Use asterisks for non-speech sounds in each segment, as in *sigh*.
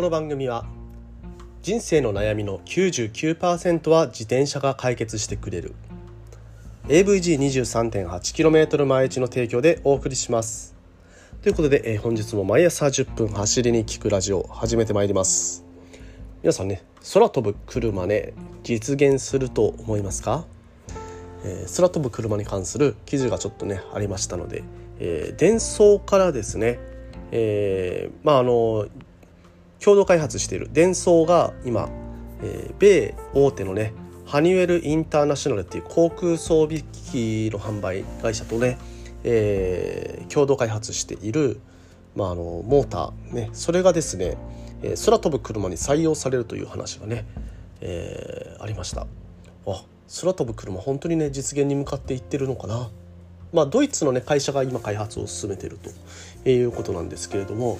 この番組は人生の悩みの99%は自転車が解決してくれる。AVG23.8km 毎日の提供でお送りします。ということで、えー本日も毎朝10分走りに聞くラジオ始めてまいります。皆さんね空飛ぶ車ね実現すると思いますか、えー空飛ぶ車に関する記事がちょっとねありましたので、えー、電装からですね、えーまああの共同開発している。デンソーが今、えー米大手のねハニウェル・インターナショナルっていう航空装備機器の販売会社とね、えー共同開発している、まあ、あのモーターねそれがですね、えー空飛ぶ車に採用されるという話がね、えーありました。あ空飛ぶ車本当にね実現に向かっていってるのかな。まあドイツのね会社が今開発を進めているということなんですけれども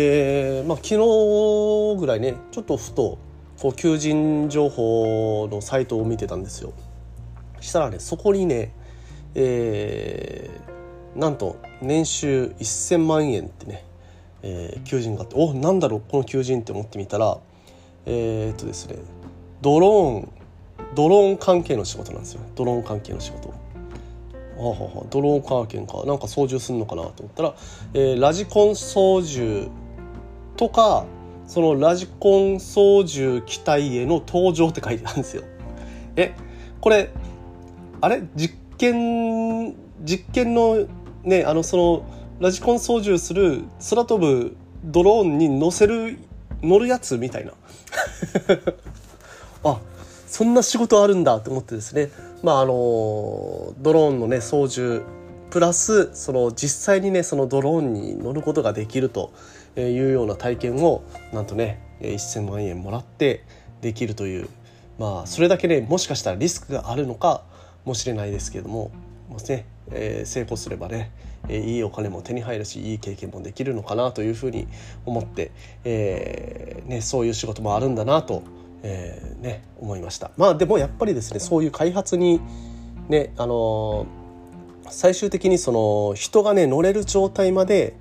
えーまあ、昨日ぐらいねちょっとふとこう求人情報のサイトを見てたんですよ。したらねそこにね、えーなんと年収1,000万円ってね、えー求人があっておなんだろうこの求人って思ってみたらえーっとですねドローンドローン関係の仕事なんですよドローン関係の仕事。はあははドローンカー券か。なんか操縦するのかなと思ったら、えーラジコン操縦とかそのラジコン操縦機体への登場って書いてあるんですよ。えこれあれ？実験実験のねあのそのラジコン操縦する空飛ぶドローンに乗せる乗るやつみたいな。*laughs* あそんな仕事あるんだと思ってですねまああのドローンのね操縦プラスその実際にねそのドローンに乗ることができるというような体験をなんとね1,000万円もらってできるというまあそれだけねもしかしたらリスクがあるのかもしれないですけどももしね、えー成功すればね、えーいいお金も手に入るしいい経験もできるのかなというふうに思って、えーね、そういう仕事もあるんだなと、えーね、思いました。まあでもやっぱりですねそういう開発にねあの最終的にその人がね乗れる状態まで、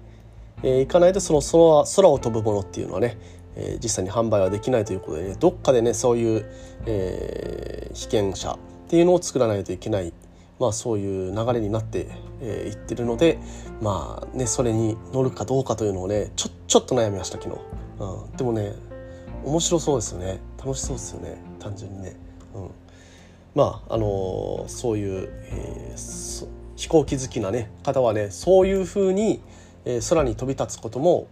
えーいかないとその空空を飛ぶものっていうのはね、えー実際に販売はできないということで、ね、どっかでねそういう、えー被験者っていうのを作らないといけない、まあ、そういう流れになってい、えーってるのでまあねそれに乗るかどうかというのをねちょちょっと悩みました昨日、うん、でもね面白そうですよね。楽しそうですよね。単純にね。うん。まああのそういう、えー飛行機好きな、ね、方はねそういうふうに、えー空に飛び立つことも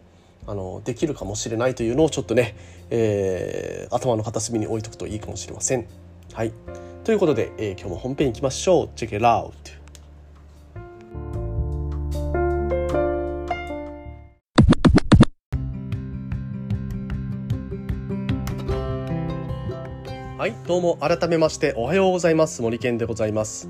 あのできるかもしれないというのをちょっとね、えー頭の片隅に置いとくといいかもしれません。はい、ということで、えー今日も本編いきましょう。Check it out! はい、どうも改めましておはようございます森健でございます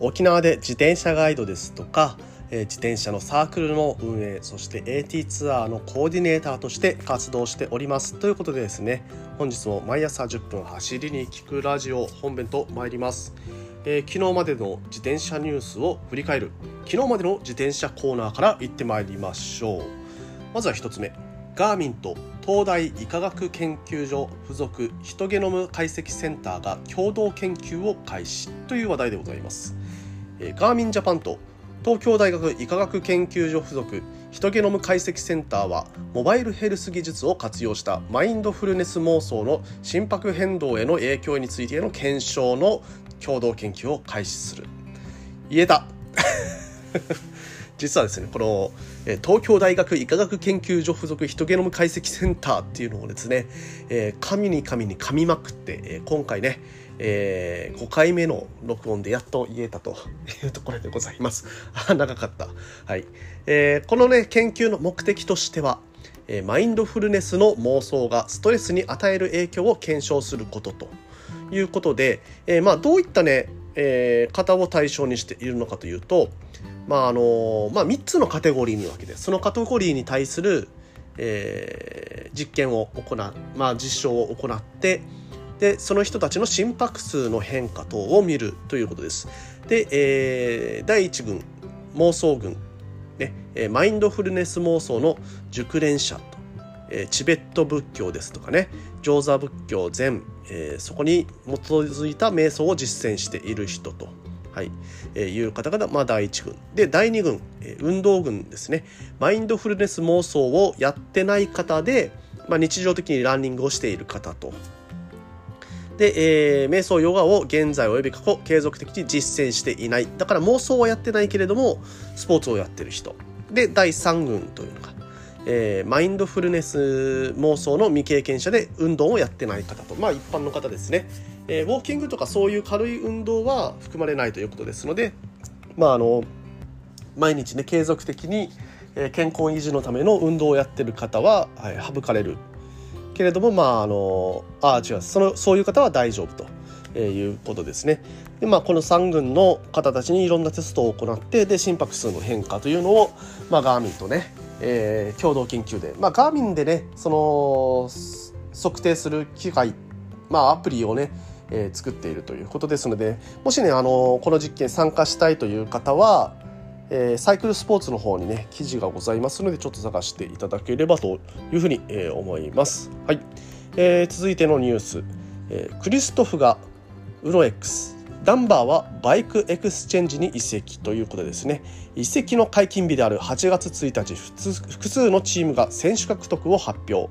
沖縄で自転車ガイドですとか、えー自転車のサークルの運営そして AT ツアーのコーディネーターとして活動しております。ということでですね本日も毎朝10分走りに聞くラジオ本編と参ります、えー昨日までの自転車ニュースを振り返る。昨日までの自転車コーナーから行ってまいりましょう。まずは一つ目。ガーミンと東大医科学研究所附属ヒトゲノム解析センターが共同研究を開始。という話題でございます。えガーミンジャパンと東京大学医科学研究所附属ヒトゲノム解析センターはモバイルヘルス技術を活用したマインドフルネス妄想の心拍変動への影響についての検証の共同研究を開始する。言えた。*laughs* 実はですねこの東京大学医科学研究所附属ヒトゲノム解析センターっていうのをですね、えー神に神に噛みまくって、えー今回ね、え5回目の録音でやっと言えたというところでございます。*laughs* 長かった。はい。えーこのね、研究の目的としては、えーマインドフルネスの妄想がストレスに与える影響を検証することということで、えーまあ、どういったね、え方を対象にしているのかというと、まああのまあ、3つのカテゴリーに分けてそのカテゴリーに対する、えー実験を行う、まあ、実証を行ってでその人たちの心拍数の変化等を見るということです。で、えー第1群妄想群、ねマインドフルネス妄想の熟練者えー、チベット仏教ですとかね上座仏教禅、えー、そこに基づいた瞑想を実践している人と。はい、えー、いう方が、まあ、第1軍で第2軍、えー、運動軍ですねマインドフルネス妄想をやってない方で、まあ、日常的にランニングをしている方とで、えー、瞑想ヨガを現在および過去継続的に実践していない。だから妄想はやってないけれどもスポーツをやってる人。で第3軍というのがえー、マインドフルネス妄想の未経験者で運動をやってない方と。まあ一般の方ですね、えー、ウォーキングとかそういう軽い運動は含まれないということですのでまああの毎日ね継続的に健康維持のための運動をやってる方は、はい、省かれる。けれどもまああのあ違うそのそういう方は大丈夫と。えー、いうことですね。でまあこの3軍の方たちにいろんなテストを行ってで心拍数の変化というのを、まあ、ガーミンとね、えー、共同研究で、まあ、ガーミンでねその測定する機械、まあ、アプリをね、えー、作っているということですのでもしねあのこの実験参加したいという方は、えー、サイクルスポーツの方にね記事がございますのでちょっと探していただければというふうに、えー、思います。はい。えー、続いてのニュース、えー、クリストフがウロ X ダンバーはバイクエクスチェンジに移籍ということですね。移籍の解禁日である8月1日複数のチームが選手獲得を発表。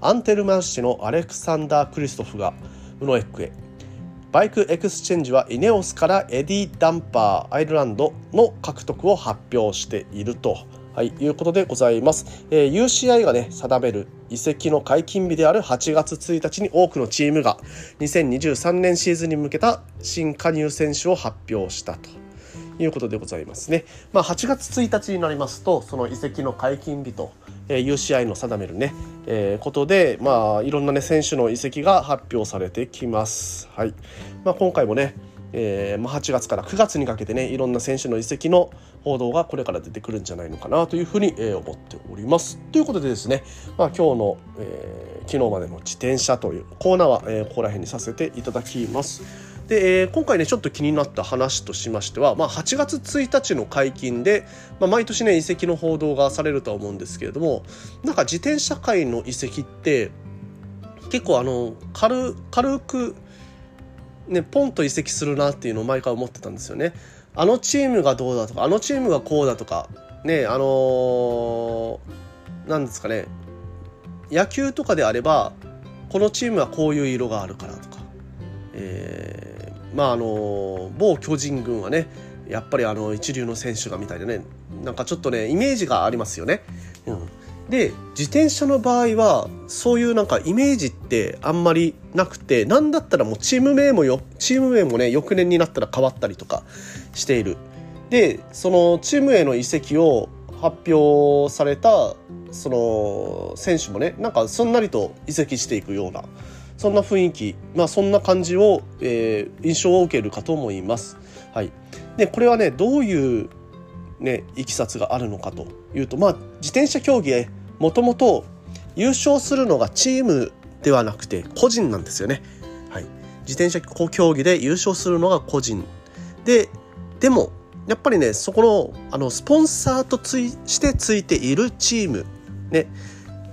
アンテルマルシェのアレクサンダー・クリストフがウノエックへ。バイクエクスチェンジはイネオスからエディ・ダンバーアイルランドの獲得を発表しているとはい、いうことでございます。えー、UCI がね、定める移籍の解禁日である8月1日に多くのチームが2023年シーズンに向けた新加入選手を発表したと。いうことでございますね。まあ、8月1日になりますと、その移籍の解禁日と、えー、UCI の定めるね、えー、ことで、まあ、いろんなね、選手の移籍が発表されてきます。はい。まあ、今回もね、えーまあ、8月から9月にかけてねいろんな選手の移籍の報道がこれから出てくるんじゃないのかなというふうに、えー、思っております。ということでですね、まあ、今日の、えー、昨日までの自転車というコーナーは、えー、ここら辺にさせていただきます。で、えー、今回ねちょっと気になった話としましては、まあ、8月1日の解禁で、まあ、毎年ね移籍の報道がされるとは思うんですけれどもなんか自転車界の移籍って結構あの軽軽くね、ポンと移籍するなっていうのを毎回思ってたんですよね。あのチームがどうだとかあのチームがこうだとかねあのー、ですかね野球とかであればこのチームはこういう色があるからとか、えー、まああのー、某巨人軍はねやっぱりあの一流の選手がみたいなねなんかちょっとねイメージがありますよね。うん、で自転車の場合はそういうなんかイメージってあんまりなくてなんだったらもうチーム名もよチーム名もね翌年になったら変わったりとかしている。でそのチームへの移籍を発表されたその選手もねなんかすんなりと移籍していくようなそんな雰囲気まあそんな感じを、えー、印象を受けるかと思います。はい、でこれはねどういうねいきさつがあるのかというとまあ自転車競技もともと優勝するのがチームではなくて個人なんですよね。はい、自転車競技で優勝するのが個人。ででもやっぱりねそこのあのスポンサーとついしてついているチーム。ね。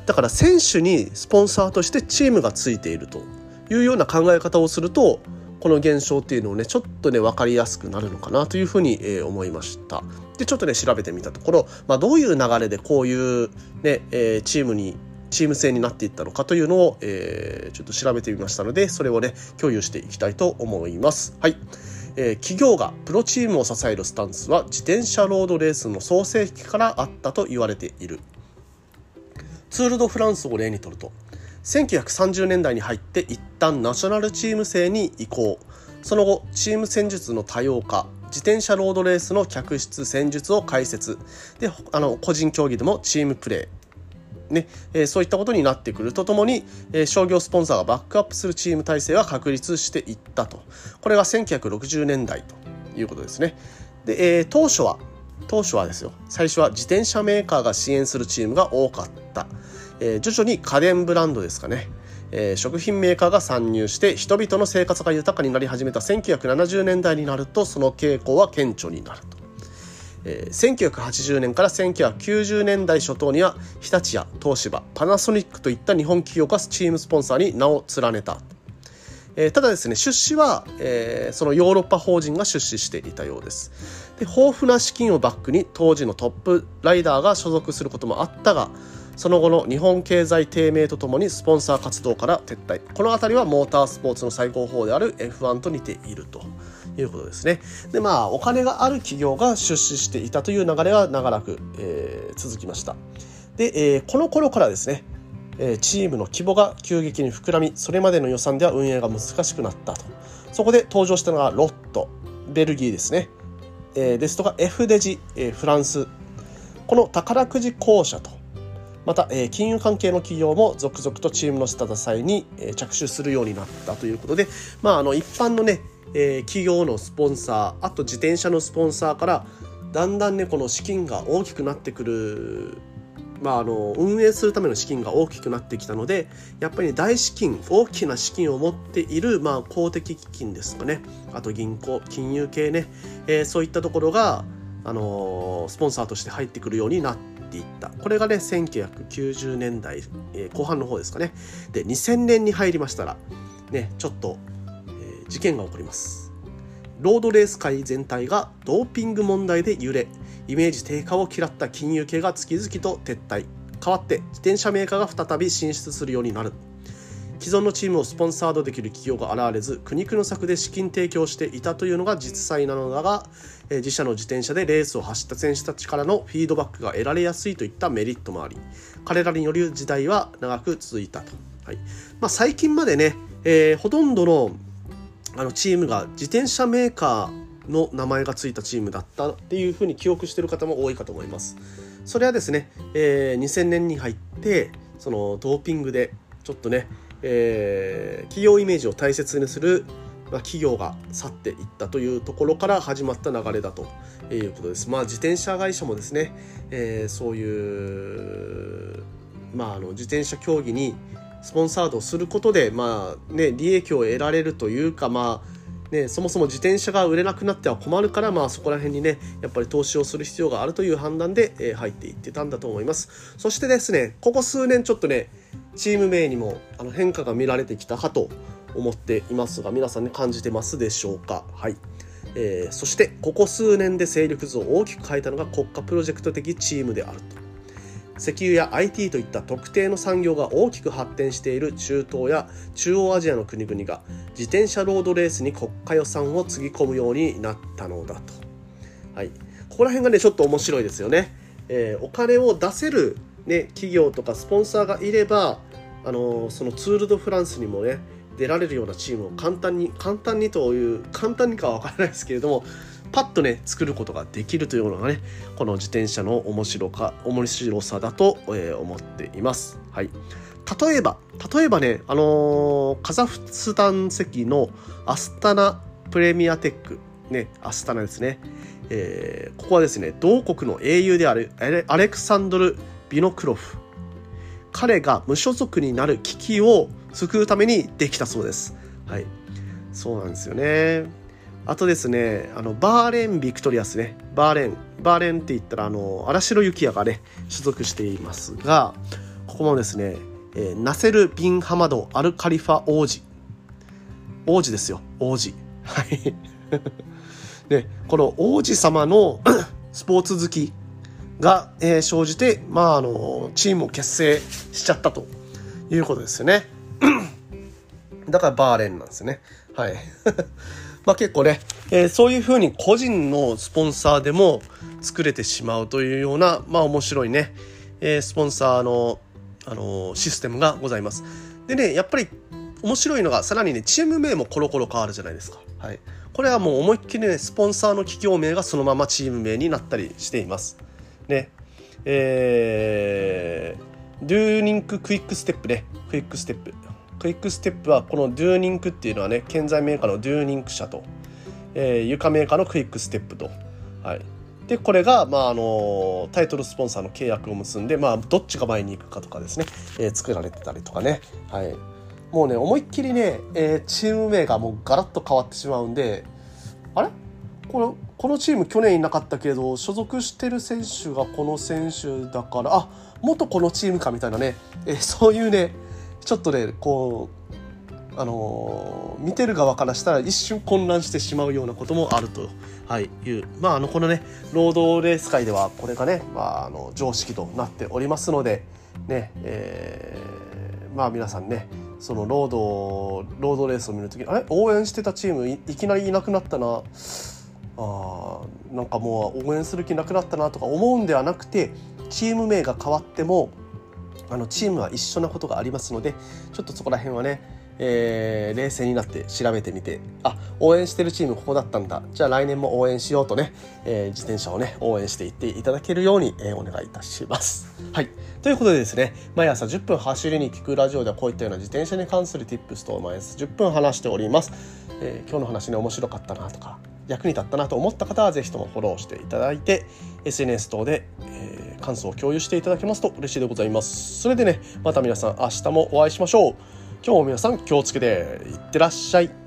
だから選手にスポンサーとしてチームがついているというような考え方をするとこの現象っていうのをねちょっとね分かりやすくなるのかなというふうに、えー、思いました。でちょっとね調べてみたところ、まあ、どういう流れでこういうね、えー、チームにチーム制になっていったのかというのを、えー、ちょっと調べてみましたのでそれをね共有していきたいと思います。はい。えー、企業がプロチームを支えるスタンスは自転車ロードレースの創世期からあったと言われている。ツール・ド・フランスを例にとると1930年代に入って一旦ナショナルチーム制に移行。その後チーム戦術の多様化自転車ロードレースの客室戦術を開設。であの個人競技でもチームプレー。ねえー、そういったことになってくるとともに、えー、商業スポンサーがバックアップするチーム体制は確立していったと。これが1960年代ということですね。で、えー、当初は当初はですよ最初は自転車メーカーが支援するチームが多かった。えー、徐々に家電ブランドですかね、えー、食品メーカーが参入して人々の生活が豊かになり始めた1970年代になるとその傾向は顕著になると。えー、1980年から1990年代初頭には日立や東芝パナソニックといった日本企業がチームスポンサーに名を連ねた、えー、ただですね出資は、えー、そのヨーロッパ法人が出資していたようです。で豊富な資金をバックに当時のトップライダーが所属することもあったがその後の日本経済低迷とともにスポンサー活動から撤退。この辺りはモータースポーツの最高峰である F1 と似ているということですね。でまあお金がある企業が出資していたという流れは長らく、えー、続きました。で、えー、この頃からですねチームの規模が急激に膨らみそれまでの予算では運営が難しくなったと。そこで登場したのがロットベルギーですね、えー、ですとか F デジ、えー、フランス。この宝くじ公社とまた、えー、金融関係の企業も続々とチームの下支えに、えー、着手するようになったということで、まあ、あの一般のね、えー、企業のスポンサーあと自転車のスポンサーからだんだんねこの資金が大きくなってくるまあ、あの運営するための資金が大きくなってきたのでやっぱり、大資金大きな資金を持っている、まあ、公的基金ですかね。あと銀行金融系ね、えー、そういったところが、あのー、スポンサーとして入ってくるようになっていった。これがね1990年代、えー、後半の方ですかね。で2000年に入りましたらねちょっと、えー、事件が起こります。ロードレース界全体がドーピング問題で揺れイメージ低下を嫌った金融系が月々と撤退。代わって自転車メーカーが再び進出するようになる。既存のチームをスポンサードできる企業が現れず苦肉の策で資金提供していたというのが実際なのだが、自社の自転車でレースを走った選手たちからのフィードバックが得られやすいといったメリットもあり彼らによる時代は長く続いたと、はい。まあ、最近までね、えー、ほとんどのあのチームが自転車メーカーの名前がついたチームだったっていうふうに記憶している方も多いかと思います。それはですね、えー、2000年に入ってそのドーピングでちょっとね、えー、企業イメージを大切にする、まあ、企業が去っていったというところから始まった流れだということです。まあ、自転車会社もですね、えー、そういう、まあ、あの自転車競技にスポンサードすることで、まあね、利益を得られるというか、まあね、そもそも自転車が売れなくなっては困るから、まあ、そこら辺にねやっぱり投資をする必要があるという判断で、えー、入っていってたんだと思います。そしてですねここ数年ちょっとねチーム名にもあの変化が見られてきたかと思っていますが皆さんね感じてますでしょうか？はい。えー、そしてここ数年で勢力図を大きく変えたのが国家プロジェクト的チームであると。石油や IT といった特定の産業が大きく発展している中東や中央アジアの国々が自転車ロードレースに国家予算をつぎ込むようになったのだと。はい、ここら辺がねちょっと面白いですよね。えー、お金を出せる、ね、企業とかスポンサーがいれば、あの、そのツール・ド・フランスにもね出られるようなチームを簡単に簡単にという簡単にかは分からないですけれどもパッとね作ることができるというのがねこの自転車の面白か面白さだと、えー、思っています。はい、例えば例えばね、あのー、カザフスタン籍のアスタナプレミアテックねアスタナですね、えー、ここはですね同国の英雄であるアレクサンドル・ビノクロフ。彼が無所属になる危機を救うためにできたそうです。はい、そうなんですよね。あとですね、あの、バーレン・ビクトリアスね。バーレン。バーレンって言ったら、あの、新城幸也がね、所属していますが、ここもですね、えー、ナセル・ビン・ハマド・アルカリファ王子。王子ですよ、王子。はい。で、*laughs* この王子様の *coughs* スポーツ好きが、えー、生じて、まあ、あの、チームを結成しちゃったということですよね。*clears throat* だからバーレンなんですね。はい。*laughs* まあ、結構ね、えー、そういうふうに個人のスポンサーでも作れてしまうというような、まあ、面白いね、えー、スポンサーの、あのー、システムがございます。でね、やっぱり面白いのが、さらにね、チーム名もコロコロ変わるじゃないですか。はい。これはもう思いっきりね、スポンサーの企業名がそのままチーム名になったりしています。ね。えー、ドゥクーニンククイックステップね。クイックステップ。クイックステップはこのドゥクーニンクっていうのはね建材メーカーのドゥクーニンク社と、えー、床メーカーのクイックステップと、はい、でこれが、まあ、あのタイトルスポンサーの契約を結んで、まあ、どっちが前に行くかとかですね、えー、作られてたりとかね、はい、もうね思いっきりね、えー、チーム名がもうガラッと変わってしまうんであれ？これこのチーム去年いなかったけど所属してる選手がこの選手だからあ元このチームかみたいなね、えそういうねちょっとねこうあのー、見てる側からしたら一瞬混乱してしまうようなこともあると、はい、いうまああのこのね労働レース界ではこれがね、まあ、あの常識となっておりますのでね、えー、まあ皆さんねそのロードロードレースを見るときあれ？応援してたチームいきなりいなくなったな。あなんかもう応援する気なくなったなとか思うんではなくてチーム名が変わってもあのチームは一緒なことがありますのでちょっとそこら辺はね、えー、冷静になって調べてみてあ応援してるチームここだったんだじゃあ来年も応援しようとね、えー、自転車をね応援していっていただけるように、えー、お願いいたします。はいということでですね毎朝10分走りに聞くラジオではこういったような自転車に関する Tips と毎朝10分話しております。えー、今日の話ね面白かったなとか役に立ったなと思った方はぜひともフォローしていただいて SNS 等で、えー、感想を共有していただけますと嬉しいでございます。それでねまた皆さん明日もお会いしましょう。今日も皆さん気をつけていってらっしゃい。